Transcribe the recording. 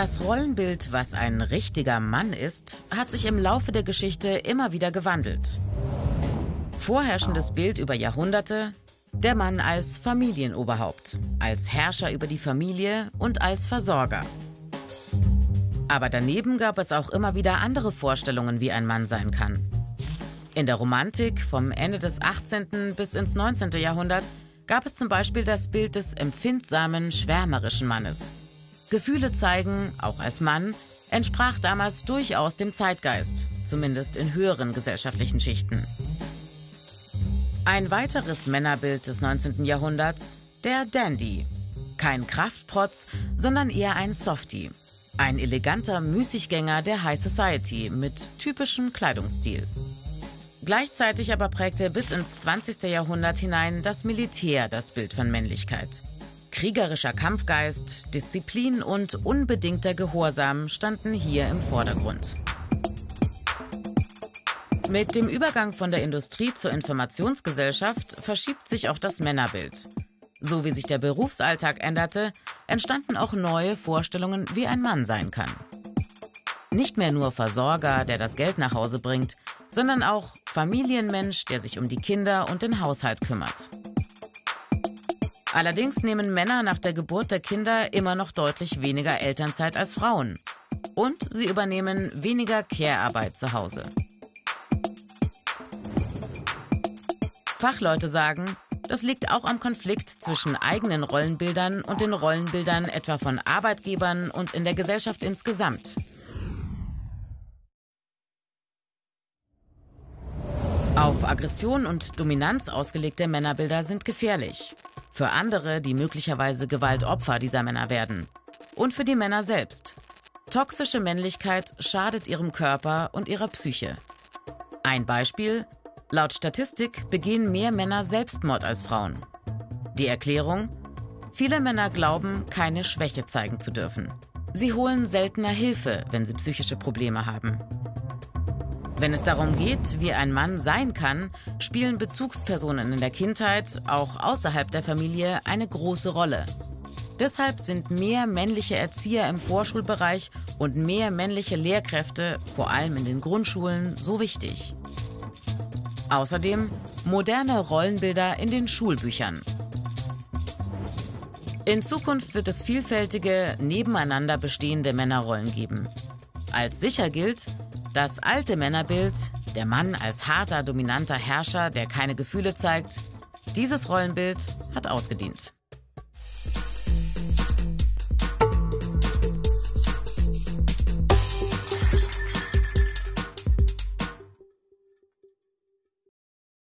Das Rollenbild, was ein richtiger Mann ist, hat sich im Laufe der Geschichte immer wieder gewandelt. Vorherrschendes Bild über Jahrhunderte, der Mann als Familienoberhaupt, als Herrscher über die Familie und als Versorger. Aber daneben gab es auch immer wieder andere Vorstellungen, wie ein Mann sein kann. In der Romantik vom Ende des 18. bis ins 19. Jahrhundert gab es zum Beispiel das Bild des empfindsamen, schwärmerischen Mannes. Gefühle zeigen, auch als Mann, entsprach damals durchaus dem Zeitgeist, zumindest in höheren gesellschaftlichen Schichten. Ein weiteres Männerbild des 19. Jahrhunderts, der Dandy. Kein Kraftprotz, sondern eher ein Softie. Ein eleganter Müßiggänger der High Society mit typischem Kleidungsstil. Gleichzeitig aber prägte bis ins 20. Jahrhundert hinein das Militär das Bild von Männlichkeit. Kriegerischer Kampfgeist, Disziplin und unbedingter Gehorsam standen hier im Vordergrund. Mit dem Übergang von der Industrie zur Informationsgesellschaft verschiebt sich auch das Männerbild. So wie sich der Berufsalltag änderte, entstanden auch neue Vorstellungen, wie ein Mann sein kann. Nicht mehr nur Versorger, der das Geld nach Hause bringt, sondern auch Familienmensch, der sich um die Kinder und den Haushalt kümmert. Allerdings nehmen Männer nach der Geburt der Kinder immer noch deutlich weniger Elternzeit als Frauen. Und sie übernehmen weniger Care-Arbeit zu Hause. Fachleute sagen, das liegt auch am Konflikt zwischen eigenen Rollenbildern und den Rollenbildern etwa von Arbeitgebern und in der Gesellschaft insgesamt. Auf Aggression und Dominanz ausgelegte Männerbilder sind gefährlich. Für andere, die möglicherweise Gewaltopfer dieser Männer werden. Und für die Männer selbst. Toxische Männlichkeit schadet ihrem Körper und ihrer Psyche. Ein Beispiel, Laut Statistik begehen mehr Männer Selbstmord als Frauen. Die Erklärung? Viele Männer glauben, keine Schwäche zeigen zu dürfen. Sie holen seltener Hilfe, wenn sie psychische Probleme haben. Wenn es darum geht, wie ein Mann sein kann, spielen Bezugspersonen in der Kindheit, auch außerhalb der Familie, eine große Rolle. Deshalb sind mehr männliche Erzieher im Vorschulbereich und mehr männliche Lehrkräfte, vor allem in den Grundschulen, so wichtig. Außerdem moderne Rollenbilder in den Schulbüchern. In Zukunft wird es vielfältige, nebeneinander bestehende Männerrollen geben. Als sicher gilt, das alte Männerbild, der Mann als harter, dominanter Herrscher, der keine Gefühle zeigt, dieses Rollenbild hat ausgedient.